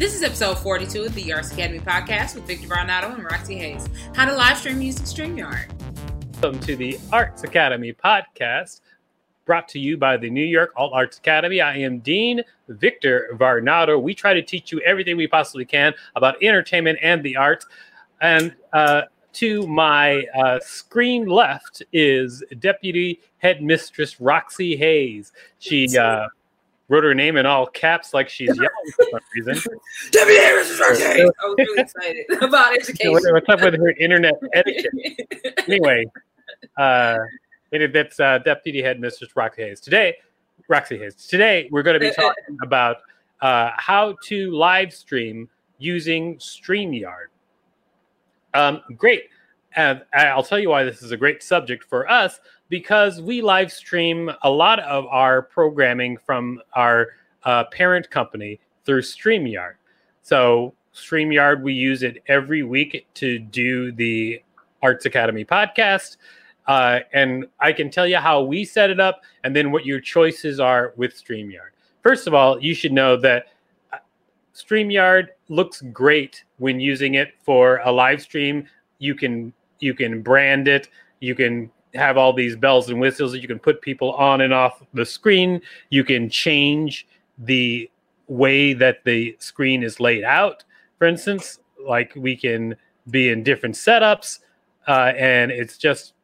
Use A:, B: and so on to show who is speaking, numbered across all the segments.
A: This is episode 42 of the Arts Academy podcast with Victor Varnado and Roxy Hayes. How to live stream using StreamYard.
B: Welcome to the Arts Academy podcast, brought to you by the New York Alt Arts Academy. I am Dean Victor Varnado. We try to teach you everything we possibly can about entertainment and the arts. And uh, to my uh, screen left is Deputy Headmistress Roxy Hayes. She uh, wrote her name in all caps like she's yelling for some reason.
A: Deputy Headmistress Roxy Hayes. I was really excited about education.
B: What's up with her internet etiquette? Anyway, uh, it- that's uh, Deputy Headmistress Roxy Hayes. Today, Roxy Hayes. Today, we're going to be talking about uh, how to live stream using StreamYard. Um, great. And I'll tell you why this is a great subject for us because we live stream a lot of our programming from our uh, parent company through StreamYard. So, StreamYard, we use it every week to do the Arts Academy podcast. Uh, and I can tell you how we set it up and then what your choices are with StreamYard. First of all, you should know that uh, StreamYard looks great when using it for a live stream. You can you can brand it, you can have all these bells and whistles, you can put people on and off the screen, you can change the way that the screen is laid out. For instance, like we can be in different setups, uh, and it's just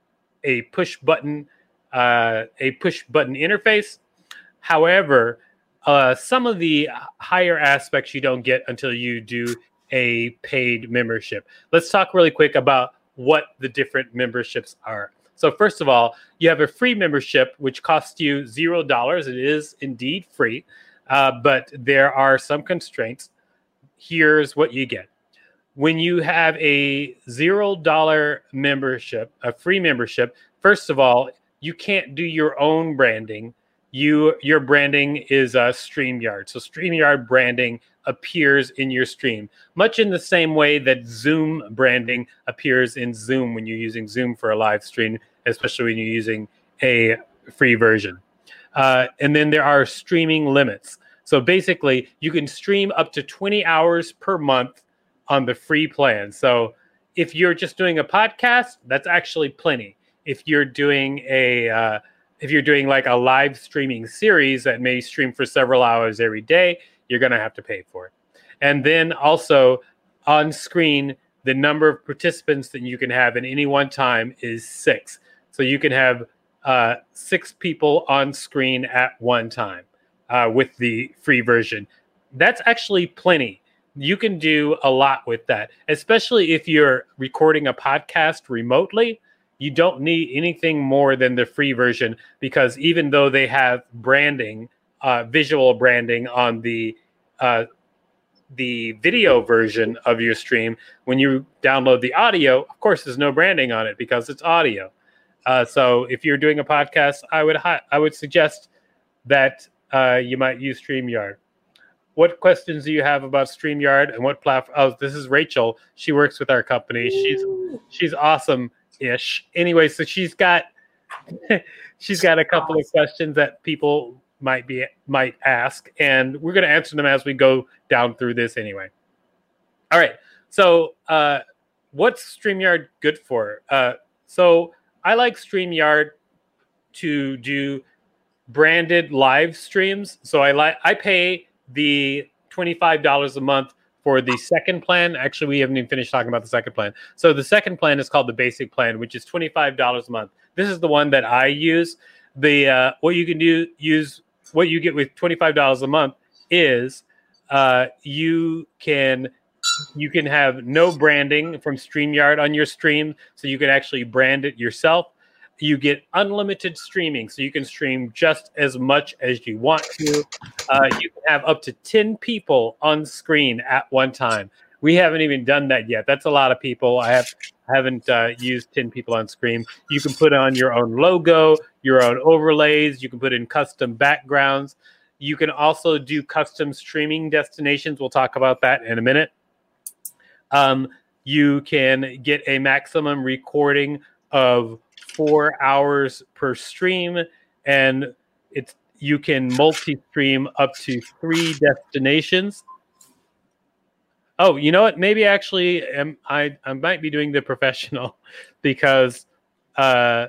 B: a push button uh, a push button interface. However, uh, some of the higher aspects you don't get until you do a paid membership. Let's talk really quick about what the different memberships are. So, first of all, you have a free membership, which costs you zero dollars. It is indeed free, uh, but there are some constraints. Here's what you get when you have a zero dollar membership, a free membership, first of all, you can't do your own branding. You your branding is a uh, StreamYard. So StreamYard branding appears in your stream, much in the same way that Zoom branding appears in Zoom when you're using Zoom for a live stream, especially when you're using a free version. Uh, and then there are streaming limits. So basically, you can stream up to 20 hours per month on the free plan. So if you're just doing a podcast, that's actually plenty. If you're doing a uh, if you're doing like a live streaming series that may stream for several hours every day, you're going to have to pay for it. And then also on screen, the number of participants that you can have in any one time is six. So you can have uh, six people on screen at one time uh, with the free version. That's actually plenty you can do a lot with that, especially if you're recording a podcast remotely. You don't need anything more than the free version because even though they have branding, uh, visual branding on the uh, the video version of your stream, when you download the audio, of course, there's no branding on it because it's audio. Uh, so if you're doing a podcast, I would hi- I would suggest that uh, you might use StreamYard what questions do you have about StreamYard and what platform? Oh, this is Rachel. She works with our company. She's she's awesome ish. Anyway, so she's got she's got a couple of questions that people might be might ask, and we're going to answer them as we go down through this anyway. All right. So, uh, what's StreamYard good for? Uh, so, I like StreamYard to do branded live streams. So I like I pay the $25 a month for the second plan. Actually, we haven't even finished talking about the second plan. So the second plan is called the basic plan, which is $25 a month. This is the one that I use. The uh, what you can do use what you get with $25 a month is uh, you can you can have no branding from StreamYard on your stream, so you can actually brand it yourself. You get unlimited streaming, so you can stream just as much as you want to. Uh, you can have up to 10 people on screen at one time. We haven't even done that yet. That's a lot of people. I have haven't uh, used 10 people on screen. You can put on your own logo, your own overlays. You can put in custom backgrounds. You can also do custom streaming destinations. We'll talk about that in a minute. Um, you can get a maximum recording of four hours per stream, and it's you can multi-stream up to three destinations. Oh, you know what? Maybe actually, um, I I might be doing the professional because uh,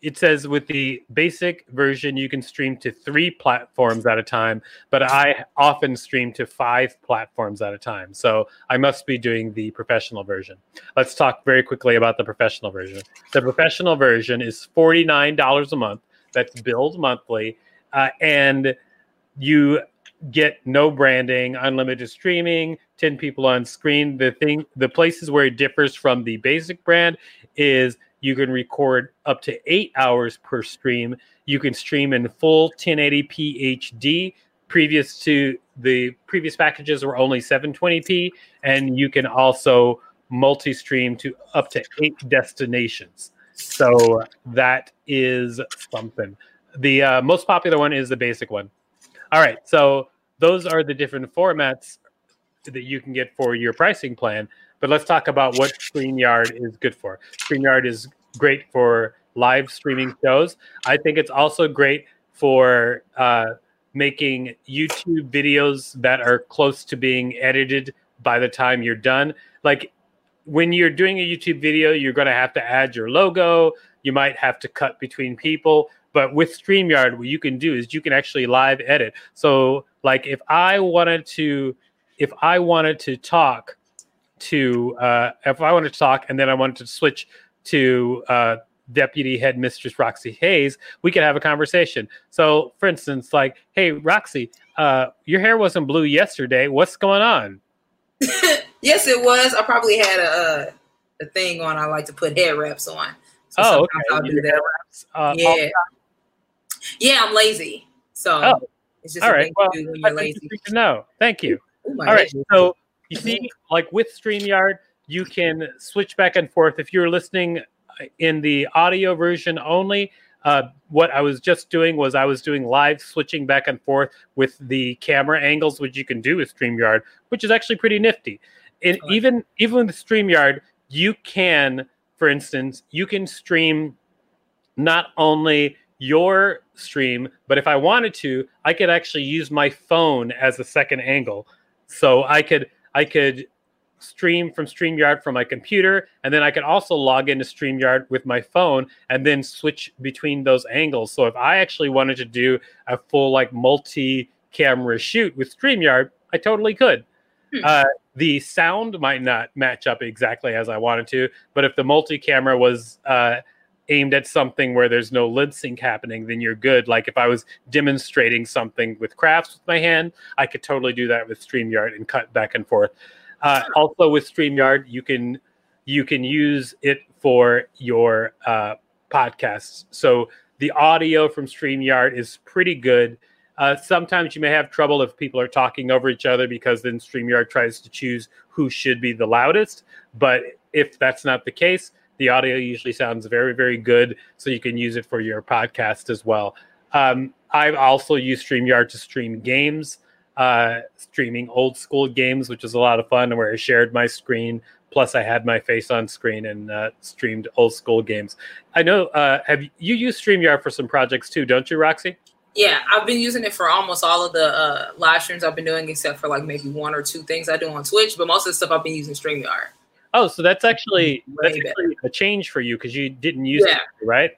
B: it says with the basic version you can stream to three platforms at a time but i often stream to five platforms at a time. So i must be doing the professional version. Let's talk very quickly about the professional version. The professional version is $49 a month. That's billed monthly uh, and you get no branding unlimited streaming 10 people on screen. The thing the places where it differs from the basic brand is you can record up to eight hours per stream. You can stream in full 1080p HD. Previous to the previous packages were only 720p, and you can also multi-stream to up to eight destinations. So that is something. The uh, most popular one is the basic one. All right, so those are the different formats that you can get for your pricing plan. But let's talk about what StreamYard is good for. StreamYard is great for live streaming shows. I think it's also great for uh, making YouTube videos that are close to being edited by the time you're done. Like when you're doing a YouTube video, you're going to have to add your logo. You might have to cut between people. But with StreamYard, what you can do is you can actually live edit. So, like, if I wanted to, if I wanted to talk to uh, if I wanted to talk and then I wanted to switch to uh, Deputy Headmistress Roxy Hayes, we could have a conversation. So, for instance, like, hey, Roxy, uh, your hair wasn't blue yesterday. What's going on?
C: yes, it was. I probably had a, a thing on. I like to put hair wraps on.
B: So oh, okay. I'll do that.
C: Wraps, uh, yeah. Yeah, I'm lazy. So
B: oh. it's just all right. Well, when you're lazy. Know. Thank you. Ooh, all right. So you see, like with StreamYard, you can switch back and forth. If you're listening in the audio version only, uh, what I was just doing was I was doing live switching back and forth with the camera angles, which you can do with StreamYard, which is actually pretty nifty. And like even even with StreamYard, you can, for instance, you can stream not only your stream, but if I wanted to, I could actually use my phone as a second angle. So I could I could stream from StreamYard from my computer, and then I could also log into StreamYard with my phone and then switch between those angles. So if I actually wanted to do a full like multi-camera shoot with StreamYard, I totally could. Hmm. Uh, the sound might not match up exactly as I wanted to, but if the multi-camera was uh, aimed at something where there's no lip sync happening, then you're good. Like if I was demonstrating something with crafts with my hand, I could totally do that with StreamYard and cut back and forth. Uh, also with StreamYard, you can you can use it for your uh, podcasts. So the audio from StreamYard is pretty good. Uh, sometimes you may have trouble if people are talking over each other because then StreamYard tries to choose who should be the loudest. But if that's not the case, the audio usually sounds very, very good. So you can use it for your podcast as well. Um, I've also used StreamYard to stream games uh, streaming old school games, which was a lot of fun, where I shared my screen. Plus, I had my face on screen and uh, streamed old school games. I know. Uh, have you used Streamyard for some projects too? Don't you, Roxy?
C: Yeah, I've been using it for almost all of the uh, live streams I've been doing, except for like maybe one or two things I do on Twitch. But most of the stuff I've been using Streamyard.
B: Oh, so that's actually that's actually a change for you because you didn't use yeah. it, right?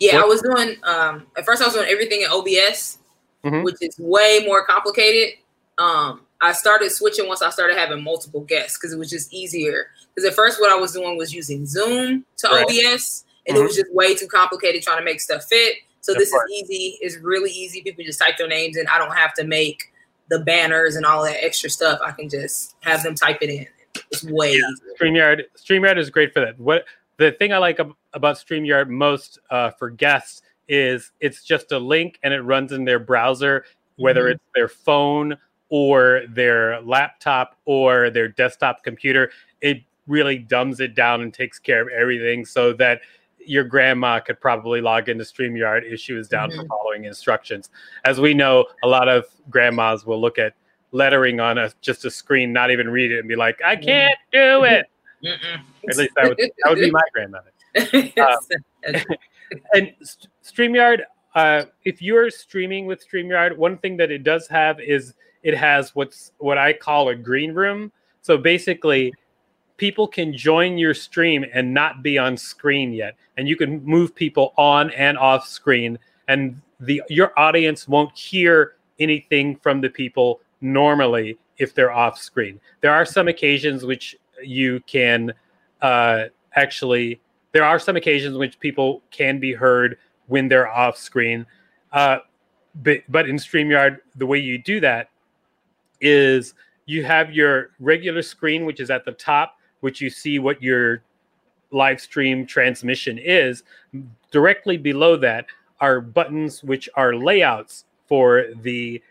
C: Yeah, what? I was doing. Um, at first, I was doing everything in OBS, mm-hmm. which is way more complicated. Um, I started switching once I started having multiple guests because it was just easier. Because at first, what I was doing was using Zoom to right. OBS, and mm-hmm. it was just way too complicated trying to make stuff fit. So this is easy. It's really easy. People just type their names in. I don't have to make the banners and all that extra stuff. I can just have them type it in. It's way
B: yeah.
C: easier.
B: StreamYard, StreamYard is great for that. What the thing I like ab- about StreamYard most uh, for guests is it's just a link and it runs in their browser, whether mm-hmm. it's their phone or their laptop or their desktop computer. It really dumbs it down and takes care of everything so that your grandma could probably log into StreamYard if she was down mm-hmm. for following instructions. As we know, a lot of grandmas will look at lettering on a just a screen, not even read it, and be like, "I mm-hmm. can't do it." Mm-mm. At least that would that would be my grandmother. Um, and StreamYard, uh, if you're streaming with StreamYard, one thing that it does have is it has what's what I call a green room. So basically, people can join your stream and not be on screen yet, and you can move people on and off screen, and the your audience won't hear anything from the people normally if they're off screen. There are some occasions which you can uh, actually. There are some occasions which people can be heard when they're off screen, uh, but but in Streamyard, the way you do that is you have your regular screen, which is at the top, which you see what your live stream transmission is. Directly below that are buttons which are layouts for the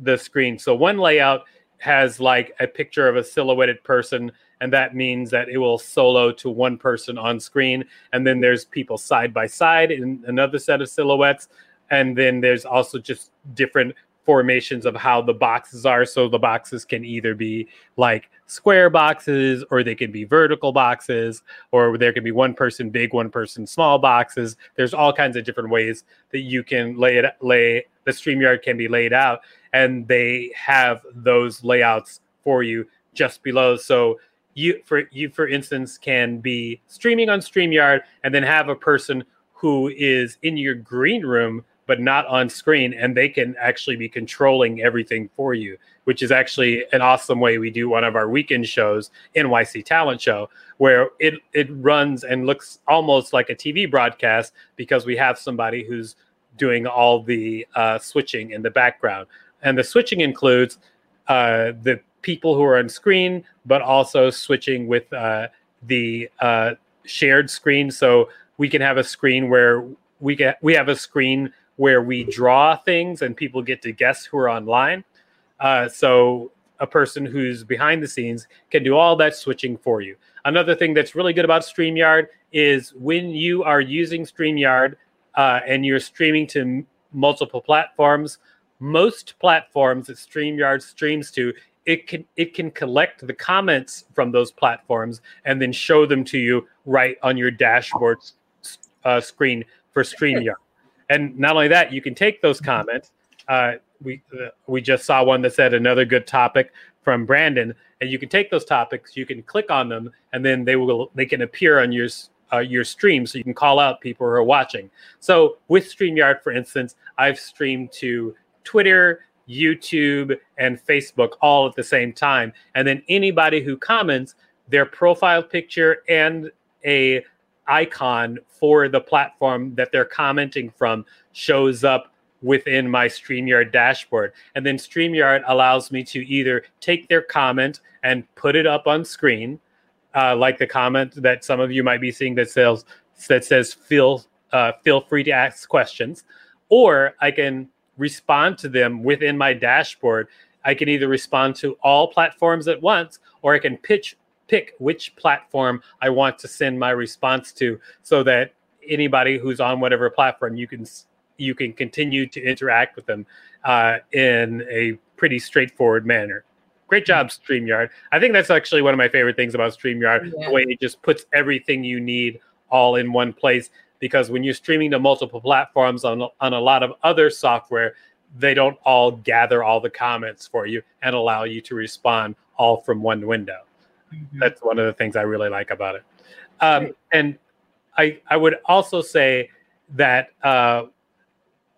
B: the screen. So one layout has like a picture of a silhouetted person and that means that it will solo to one person on screen and then there's people side by side in another set of silhouettes and then there's also just different formations of how the boxes are. So the boxes can either be like square boxes or they can be vertical boxes or there can be one person big, one person small boxes. There's all kinds of different ways that you can lay it lay the StreamYard can be laid out and they have those layouts for you just below. So you for you for instance can be streaming on StreamYard and then have a person who is in your green room but not on screen and they can actually be controlling everything for you which is actually an awesome way we do one of our weekend shows nyc talent show where it it runs and looks almost like a tv broadcast because we have somebody who's doing all the uh, switching in the background. And the switching includes uh, the people who are on screen but also switching with uh, the uh, shared screen. So we can have a screen where we get we have a screen where we draw things and people get to guess who are online. Uh, so a person who's behind the scenes can do all that switching for you. Another thing that's really good about StreamYard is when you are using StreamYard uh, and you're streaming to multiple platforms, most platforms that StreamYard streams to, it can it can collect the comments from those platforms and then show them to you right on your dashboard uh, screen for StreamYard. And not only that, you can take those mm-hmm. comments. Uh, we uh, we just saw one that said another good topic from Brandon, and you can take those topics, you can click on them, and then they will they can appear on your uh, your stream, so you can call out people who are watching. So with Streamyard, for instance, I've streamed to Twitter, YouTube, and Facebook all at the same time, and then anybody who comments, their profile picture and a icon for the platform that they're commenting from shows up within my StreamYard dashboard. And then StreamYard allows me to either take their comment and put it up on screen, uh, like the comment that some of you might be seeing that says that says feel uh, feel free to ask questions, or I can respond to them within my dashboard. I can either respond to all platforms at once, or I can pitch pick which platform I want to send my response to so that anybody who's on whatever platform you can you can continue to interact with them uh, in a pretty straightforward manner. Great job, StreamYard. I think that's actually one of my favorite things about StreamYard, yeah. the way it just puts everything you need all in one place. Because when you're streaming to multiple platforms on, on a lot of other software, they don't all gather all the comments for you and allow you to respond all from one window. Mm-hmm. That's one of the things I really like about it. Um, and I I would also say that uh,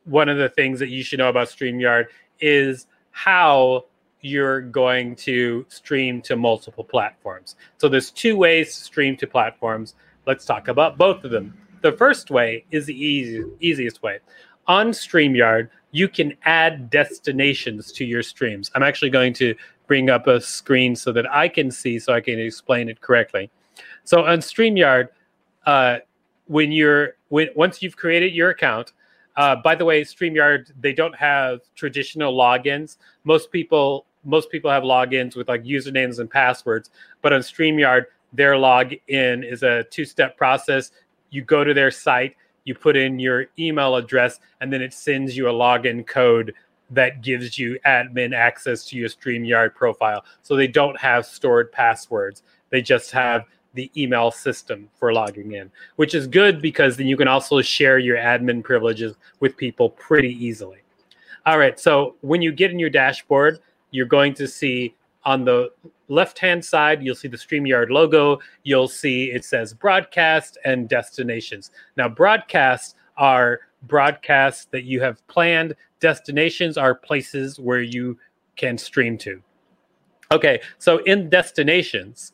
B: one of the things that you should know about StreamYard is how you're going to stream to multiple platforms. So there's two ways to stream to platforms. Let's talk about both of them. The first way is the easy, easiest way. On StreamYard, you can add destinations to your streams. I'm actually going to bring up a screen so that I can see so I can explain it correctly. So on StreamYard, uh, when you're when once you've created your account. Uh, by the way, StreamYard they don't have traditional logins. Most people most people have logins with like usernames and passwords, but on StreamYard their login is a two-step process. You go to their site, you put in your email address, and then it sends you a login code that gives you admin access to your StreamYard profile. So they don't have stored passwords. They just have the email system for logging in, which is good because then you can also share your admin privileges with people pretty easily. All right, so when you get in your dashboard, you're going to see on the left hand side, you'll see the StreamYard logo. You'll see it says broadcast and destinations. Now, broadcasts are broadcasts that you have planned, destinations are places where you can stream to. Okay, so in destinations,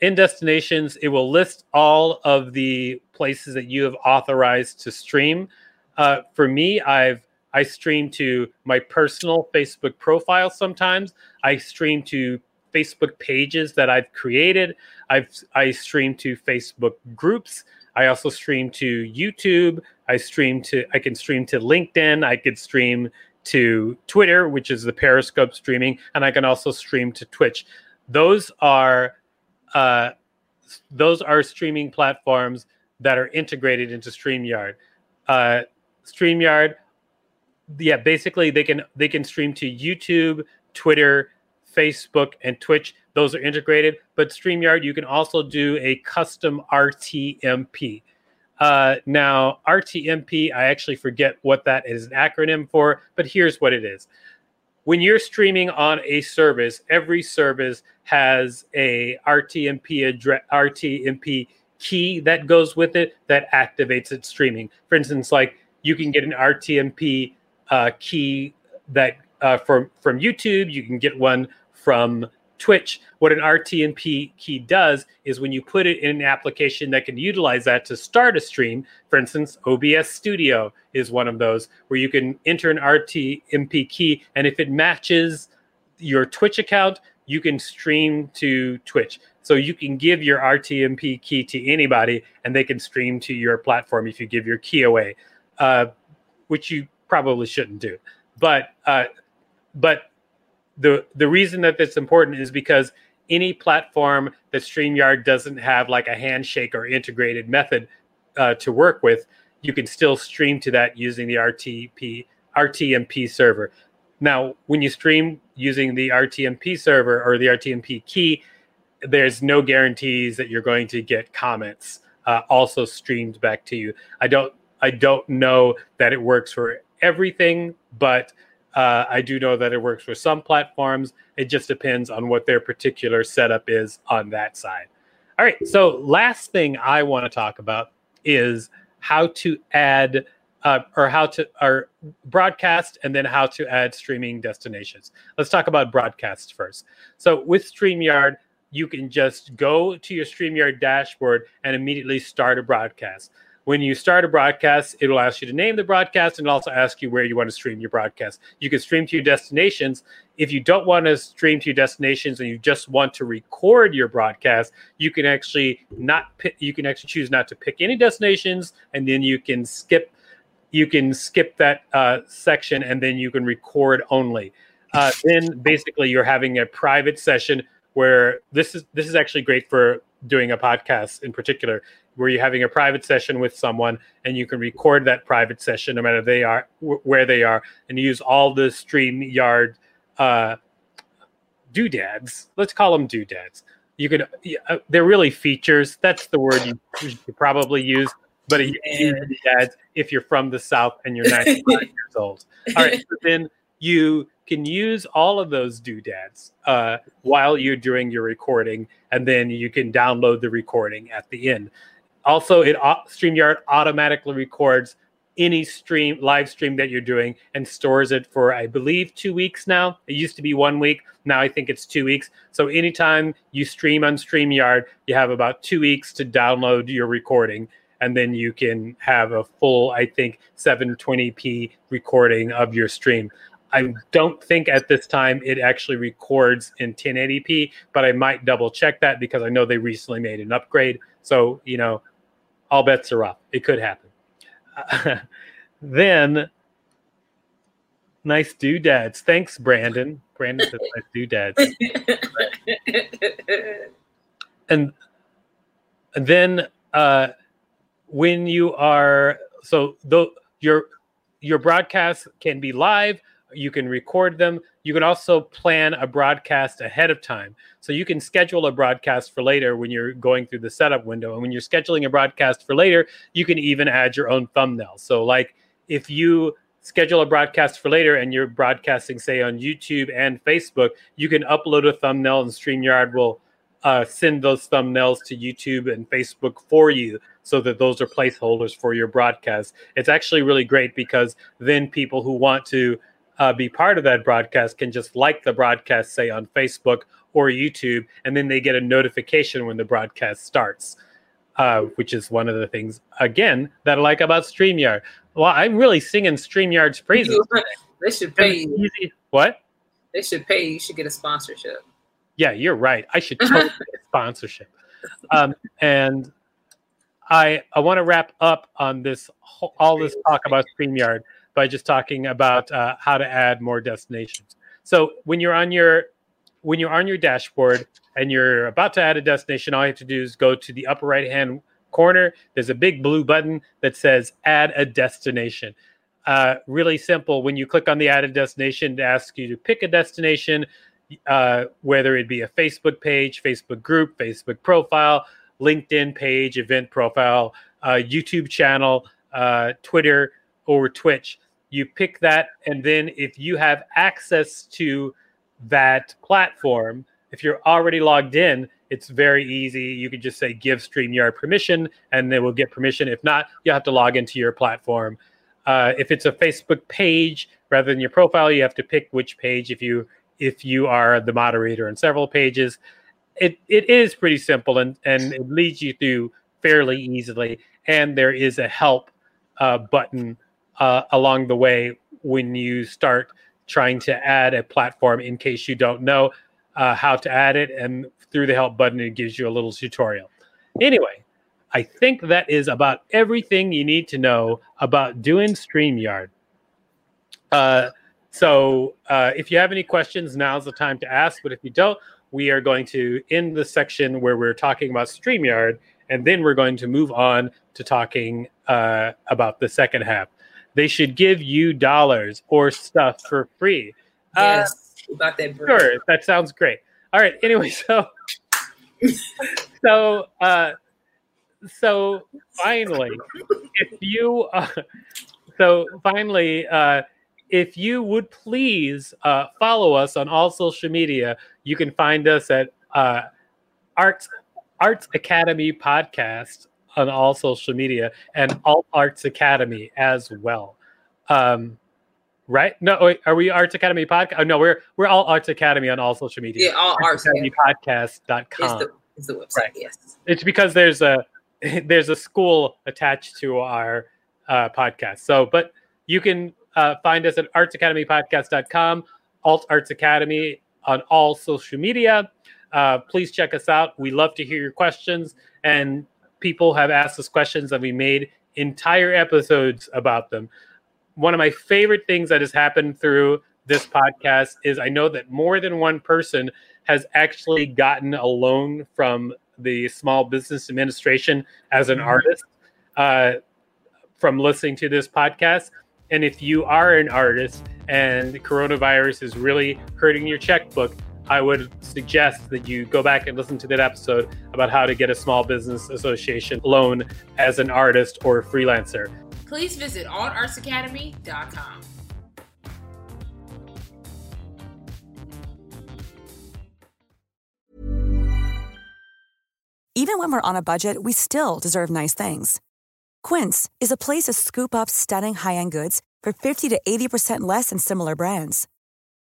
B: in destinations, it will list all of the places that you have authorized to stream. Uh, for me, I've I stream to my personal Facebook profile sometimes. I stream to Facebook pages that I've created. I've I stream to Facebook groups. I also stream to YouTube. I stream to I can stream to LinkedIn. I could stream to Twitter, which is the Periscope streaming, and I can also stream to Twitch. Those are uh, those are streaming platforms that are integrated into StreamYard. Uh, StreamYard yeah, basically they can they can stream to YouTube, Twitter, Facebook, and Twitch. Those are integrated. But StreamYard, you can also do a custom RTMP. Uh, now, RTMP, I actually forget what that is an acronym for, but here's what it is. When you're streaming on a service, every service has a RTMP address, RTMP key that goes with it that activates its streaming. For instance, like you can get an RTMP uh, key that uh, from from YouTube. You can get one from Twitch. What an RTMP key does is when you put it in an application that can utilize that to start a stream, for instance, OBS Studio is one of those where you can enter an RTMP key, and if it matches your Twitch account, you can stream to Twitch. So you can give your RTMP key to anybody, and they can stream to your platform if you give your key away, uh, which you probably shouldn't do. But uh, but the the reason that that's important is because any platform that StreamYard doesn't have like a handshake or integrated method uh, to work with, you can still stream to that using the RTP RTMP server. Now, when you stream using the RTMP server or the RTMP key, there's no guarantees that you're going to get comments uh, also streamed back to you. I don't I don't know that it works for everything, but uh, I do know that it works for some platforms. It just depends on what their particular setup is on that side. All right. So, last thing I want to talk about is how to add uh, or how to or broadcast and then how to add streaming destinations. Let's talk about broadcast first. So, with StreamYard, you can just go to your StreamYard dashboard and immediately start a broadcast when you start a broadcast, it'll ask you to name the broadcast and also ask you where you want to stream your broadcast. You can stream to your destinations. If you don't want to stream to your destinations and you just want to record your broadcast, you can actually not pick, you can actually choose not to pick any destinations and then you can skip you can skip that uh, section and then you can record only. Uh, then basically you're having a private session where this is this is actually great for doing a podcast in particular where you're having a private session with someone and you can record that private session no matter they are where they are and use all the StreamYard uh, doodads. Let's call them doodads. You can uh, they're really features. That's the word you, you probably use. But doodads if you're from the south and you're 95 years old. All right, so then you can use all of those doodads uh, while you're doing your recording, and then you can download the recording at the end. Also, it StreamYard automatically records any stream live stream that you're doing and stores it for I believe 2 weeks now. It used to be 1 week, now I think it's 2 weeks. So anytime you stream on StreamYard, you have about 2 weeks to download your recording and then you can have a full I think 720p recording of your stream. I don't think at this time it actually records in 1080p, but I might double check that because I know they recently made an upgrade. So, you know, all bets are off. It could happen. Uh, then, nice doodads. Thanks, Brandon. Brandon says nice doodads. and, then uh, when you are so though your your broadcast can be live you can record them. You can also plan a broadcast ahead of time. So you can schedule a broadcast for later when you're going through the setup window. And when you're scheduling a broadcast for later you can even add your own thumbnail. So like if you schedule a broadcast for later and you're broadcasting say on youtube and facebook you can upload a thumbnail and streamyard will uh, send those thumbnails to youtube and facebook for you so that those are placeholders for your broadcast. It's actually really great because then people who want to uh, be part of that broadcast can just like the broadcast, say on Facebook or YouTube, and then they get a notification when the broadcast starts, uh, which is one of the things, again, that I like about StreamYard. Well, I'm really singing StreamYard's praises.
C: they should pay you.
B: What?
C: They should pay you. You should get a sponsorship.
B: Yeah, you're right. I should totally get a sponsorship. Um, and I I want to wrap up on this all this talk about StreamYard by just talking about uh, how to add more destinations. So when you're on your when you're on your dashboard and you're about to add a destination, all you have to do is go to the upper right hand corner. There's a big blue button that says Add a Destination. Uh, really simple. When you click on the add a destination, it asks you to pick a destination, uh, whether it be a Facebook page, Facebook group, Facebook profile, LinkedIn page, event profile, uh, YouTube channel, uh, Twitter, or Twitch you pick that and then if you have access to that platform if you're already logged in it's very easy. You can just say give streamyard permission and they will get permission. If not you have to log into your platform. Uh, if it's a facebook page rather than your profile you have to pick which page if you if you are the moderator in several pages. It, it is pretty simple and, and it leads you through fairly easily and there is a help uh, button uh, along the way when you start trying to add a platform in case you don't know uh, how to add it. And through the help button, it gives you a little tutorial. Anyway, I think that is about everything you need to know about doing StreamYard. Uh, so uh, if you have any questions, now's the time to ask. But if you don't, we are going to end the section where we're talking about StreamYard, and then we're going to move on to talking uh, about the second half they should give you dollars or stuff for free.
C: Uh, yes, uh, about that.
B: Sure, that sounds great. All right. Anyway, so so uh, so finally, if you uh, so finally, uh, if you would please uh, follow us on all social media, you can find us at uh, Arts Arts Academy Podcast on all social media and Alt Arts Academy as well. Um, right? No, wait, are we Arts Academy podcast? Oh, no, we're we're Alt Arts Academy on all social media.
C: Yeah, all Arts Academy
B: podcast.com.
C: Is the, is the website,
B: right.
C: yes.
B: It's because there's a there's a school attached to our uh, podcast. So, but you can uh, find us at artsacademypodcast.com, Alt Arts Academy on all social media. Uh, please check us out. We love to hear your questions and people have asked us questions and we made entire episodes about them. One of my favorite things that has happened through this podcast is I know that more than one person has actually gotten a loan from the Small Business Administration as an mm-hmm. artist uh, from listening to this podcast. And if you are an artist and coronavirus is really hurting your checkbook, I would suggest that you go back and listen to that episode about how to get a small business association loan as an artist or a freelancer.
A: Please visit altartsacademy.com.
D: Even when we're on a budget, we still deserve nice things. Quince is a place to scoop up stunning high end goods for 50 to 80% less than similar brands.